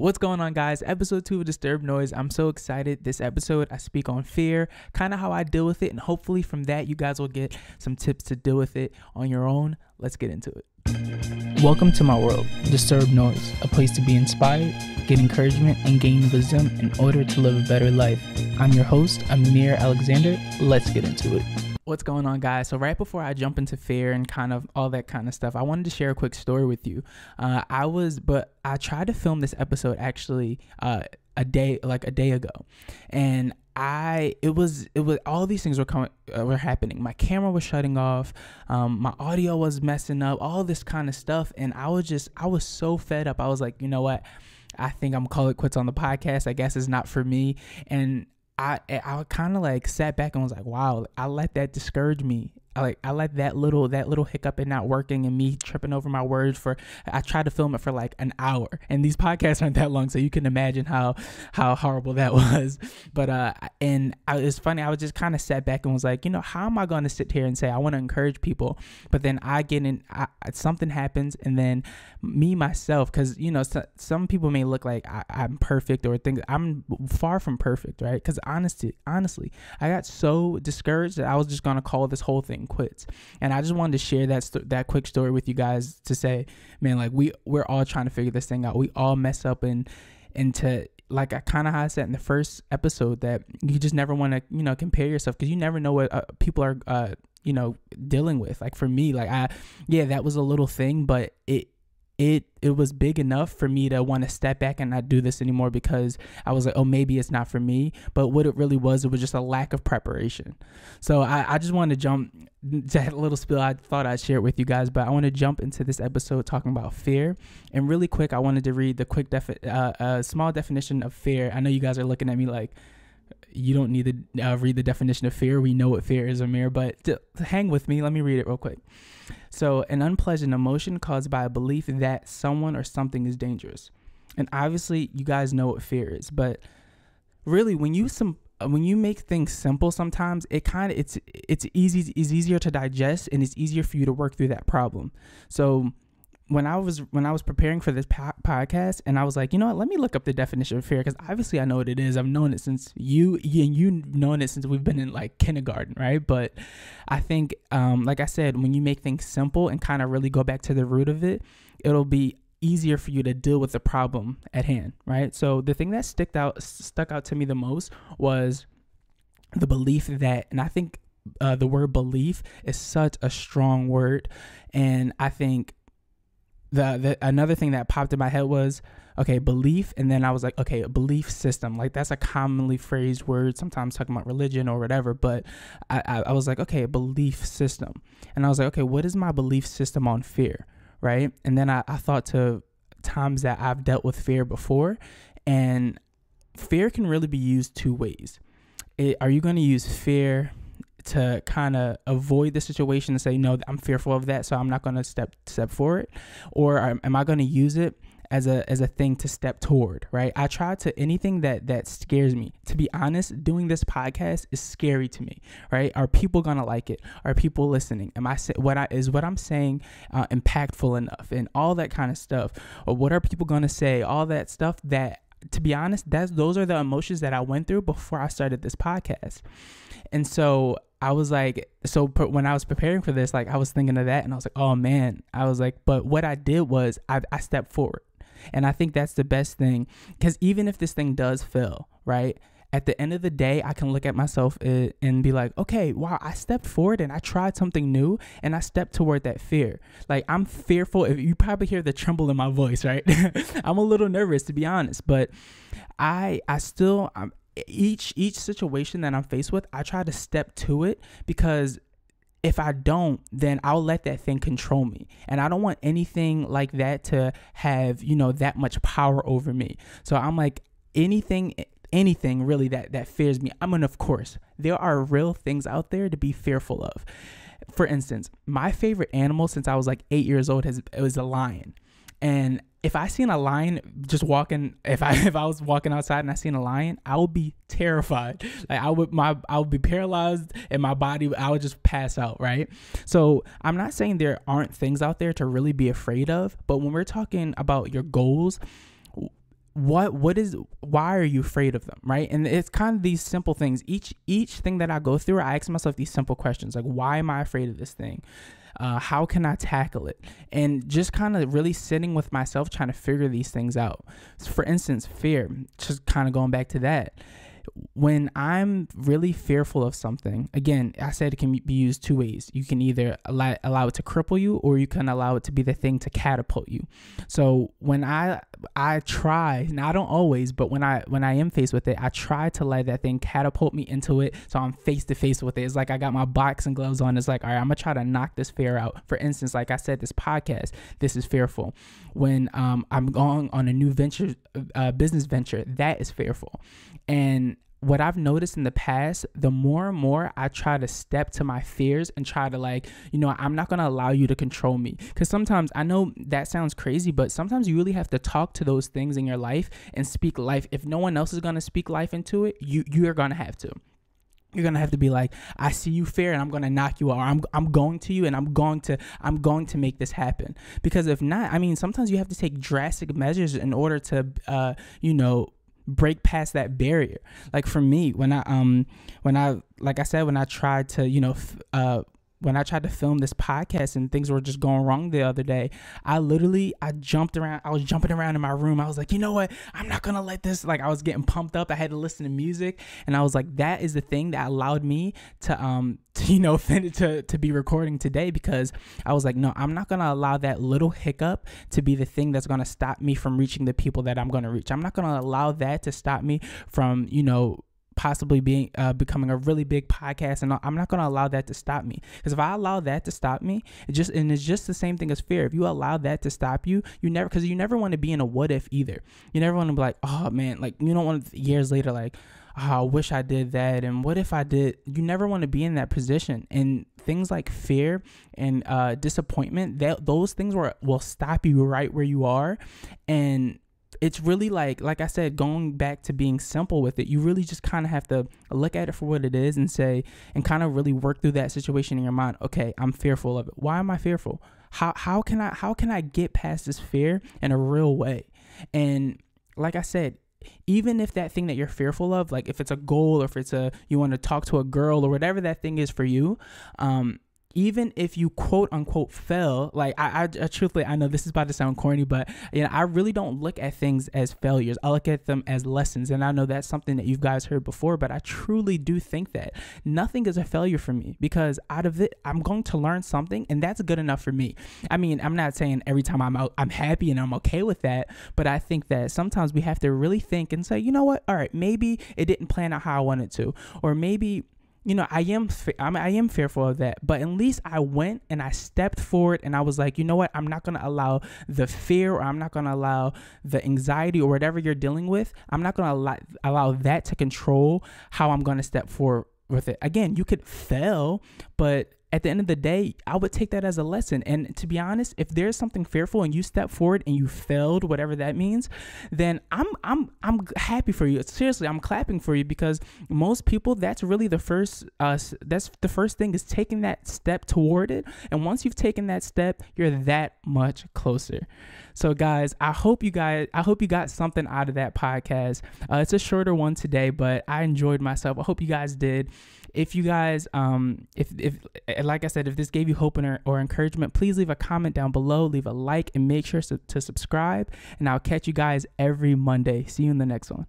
What's going on, guys? Episode two of Disturbed Noise. I'm so excited. This episode, I speak on fear, kind of how I deal with it, and hopefully from that, you guys will get some tips to deal with it on your own. Let's get into it. Welcome to my world, Disturbed Noise, a place to be inspired, get encouragement, and gain wisdom in order to live a better life. I'm your host, Amir Alexander. Let's get into it. What's going on, guys? So, right before I jump into fear and kind of all that kind of stuff, I wanted to share a quick story with you. Uh, I was, but I tried to film this episode actually uh, a day, like a day ago, and I it was it was all these things were coming uh, were happening. My camera was shutting off, um, my audio was messing up, all this kind of stuff, and I was just I was so fed up. I was like, you know what? I think I'm call it quits on the podcast. I guess it's not for me, and I I kind of like sat back and was like, wow, I let that discourage me I like I let that little that little hiccup and not working and me tripping over my words for I tried to film it for like an hour. And these podcasts aren't that long so you can imagine how how horrible that was. But uh and I, it's funny I was just kind of sat back and was like you know how am I going to sit here and say I want to encourage people? But then I get in I, something happens and then me myself because you know so, some people may look like I, I'm perfect or think I'm far from perfect right? Because honestly honestly I got so discouraged that I was just gonna call this whole thing quits. And I just wanted to share that st- that quick story with you guys to say, man, like we we're all trying to figure this thing out. We all mess up and into like I kind of how I said in the first episode that you just never want to you know compare yourself because you never know what uh, people are uh, you know dealing with. Like for me, like I yeah that was a little thing, but it it it was big enough for me to want to step back and not do this anymore because I was like, oh, maybe it's not for me. But what it really was, it was just a lack of preparation. So I, I just wanted to jump that little spill. I thought I'd share it with you guys, but I want to jump into this episode talking about fear. And really quick, I wanted to read the quick defi- uh, uh, small definition of fear. I know you guys are looking at me like you don't need to uh, read the definition of fear. We know what fear is, Amir, but to, to hang with me. Let me read it real quick. So, an unpleasant emotion caused by a belief that someone or something is dangerous. And obviously, you guys know what fear is, but really, when you some when you make things simple, sometimes it kind of it's it's easy it's easier to digest and it's easier for you to work through that problem. So when I was when I was preparing for this po- podcast, and I was like, you know what? Let me look up the definition of fear because obviously I know what it is. I've known it since you and you've known it since we've been in like kindergarten, right? But I think, um, like I said, when you make things simple and kind of really go back to the root of it, it'll be easier for you to deal with the problem at hand, right? So the thing that stuck out stuck out to me the most was the belief that, and I think uh, the word belief is such a strong word, and I think the, the another thing that popped in my head was okay belief and then i was like okay a belief system. Like that's a commonly phrased word sometimes talking about religion or whatever but I, I, I was like okay a belief system. And i was like okay what is my belief system on fear right? And then i, I thought to times that i've dealt with fear before and fear can really be used two ways. It, are you going to use fear to kind of avoid the situation and say no i'm fearful of that so i'm not going to step step forward or am i going to use it as a as a thing to step toward right? I try to anything that that scares me to be honest doing this podcast is scary to me right? Are people gonna like it? Are people listening? Am i what i is what i'm saying uh, impactful enough? And all that kind of stuff. Or what are people gonna say? All that stuff that to be honest that's those are the emotions that i went through before i started this podcast. And so I was like, so when I was preparing for this, like I was thinking of that and I was like, oh man, I was like, but what I did was I, I stepped forward. And I think that's the best thing because even if this thing does fail, right? At the end of the day, I can look at myself and be like, okay, wow, I stepped forward and I tried something new and I stepped toward that fear. Like, I'm fearful. If you probably hear the tremble in my voice, right? I'm a little nervous to be honest, but I, I still, I'm, each each situation that I'm faced with, I try to step to it because if I don't, then I'll let that thing control me. And I don't want anything like that to have, you know, that much power over me. So I'm like anything anything really that that fears me. I mean, of course, there are real things out there to be fearful of. For instance, my favorite animal since I was like 8 years old has was a lion. And if I seen a lion just walking, if I if I was walking outside and I seen a lion, I would be terrified. Like I would my I would be paralyzed and my body I would just pass out, right? So I'm not saying there aren't things out there to really be afraid of, but when we're talking about your goals, what what is why are you afraid of them right? And it's kind of these simple things. Each each thing that i go through i ask myself these simple questions like why am i afraid of this thing? Uh, how can i tackle it? And just kind of really sitting with myself trying to figure these things out. For instance fear just kind of going back to that when I'm really fearful of something, again, I said it can be used two ways. You can either allow, allow it to cripple you, or you can allow it to be the thing to catapult you. So when I I try, and I don't always, but when I when I am faced with it, I try to let that thing catapult me into it, so I'm face to face with it. It's like I got my boxing gloves on. It's like, all right, I'm gonna try to knock this fear out. For instance, like I said, this podcast, this is fearful. When um, I'm going on a new venture, uh, business venture, that is fearful, and what I've noticed in the past, the more and more I try to step to my fears and try to like, you know, I'm not gonna allow you to control me. Cause sometimes I know that sounds crazy, but sometimes you really have to talk to those things in your life and speak life. If no one else is gonna speak life into it, you you're gonna have to you're gonna have to be like i see you fear and i'm gonna knock you out I'm, I'm going to you and i'm going to i'm going to make this happen because if not i mean sometimes you have to take drastic measures in order to uh you know break past that barrier. Like for me, when I um when I like I said when I tried to you know uh when I tried to film this podcast and things were just going wrong the other day, I literally I jumped around. I was jumping around in my room. I was like, you know what? I'm not gonna let this. Like I was getting pumped up. I had to listen to music, and I was like, that is the thing that allowed me to um to, you know to to be recording today because I was like, no, I'm not gonna allow that little hiccup to be the thing that's gonna stop me from reaching the people that I'm gonna reach. I'm not gonna allow that to stop me from you know possibly being uh, becoming a really big podcast and i'm not going to allow that to stop me. Because if i allow that to stop me it just and it's just the same thing as fear. If you allow that to stop you you never because you never want to be in a what if either. You never want to be like oh man like you don't want years later like oh, i wish i did that and what if i did? You never want to be in that position and things like fear and uh, disappointment that those things will, will stop you right where you are and it's really like like I said, going back to being simple with it. You really just kind of have to look at it for what it is and say and kind of really work through that situation in your mind. Okay, I'm fearful of it. Why am I fearful? How how can I how can I get past this fear in a real way? And like I said, even if that thing that you're fearful of, like if it's a goal or if it's a you want to talk to a girl or whatever that thing is for you, um, even if you quote unquote fail, like I, I, I, truthfully, I know this is about to sound corny, but you know, I really don't look at things as failures. I look at them as lessons, and I know that's something that you guys heard before, but I truly do think that nothing is a failure for me because out of it, I'm going to learn something, and that's good enough for me. I mean, I'm not saying every time I'm out, I'm happy and I'm okay with that, but I think that sometimes we have to really think and say, you know what, all right, maybe it didn't plan out how I wanted to, or maybe you know, I am I'm, I am fearful of that, but at least I went and I stepped forward and I was like, you know what? I'm not gonna allow the fear or I'm not gonna allow the anxiety or whatever you're dealing with. I'm not gonna allow allow that to control how I'm gonna step forward with it. Again, you could fail, but at the end of the day, I would take that as a lesson. And to be honest, if there's something fearful and you step forward and you failed, whatever that means, then I'm I'm I'm happy for you. Seriously, I'm clapping for you because most people that's really the first uh that's the first thing is taking that step toward it. And once you've taken that step, you're that much closer. So guys, I hope you guys I hope you got something out of that podcast. Uh, it's a shorter one today, but I enjoyed myself. I hope you guys did. If you guys um if if like I said, if this gave you hope or, or encouragement, please leave a comment down below, leave a like, and make sure to subscribe. And I'll catch you guys every Monday. See you in the next one.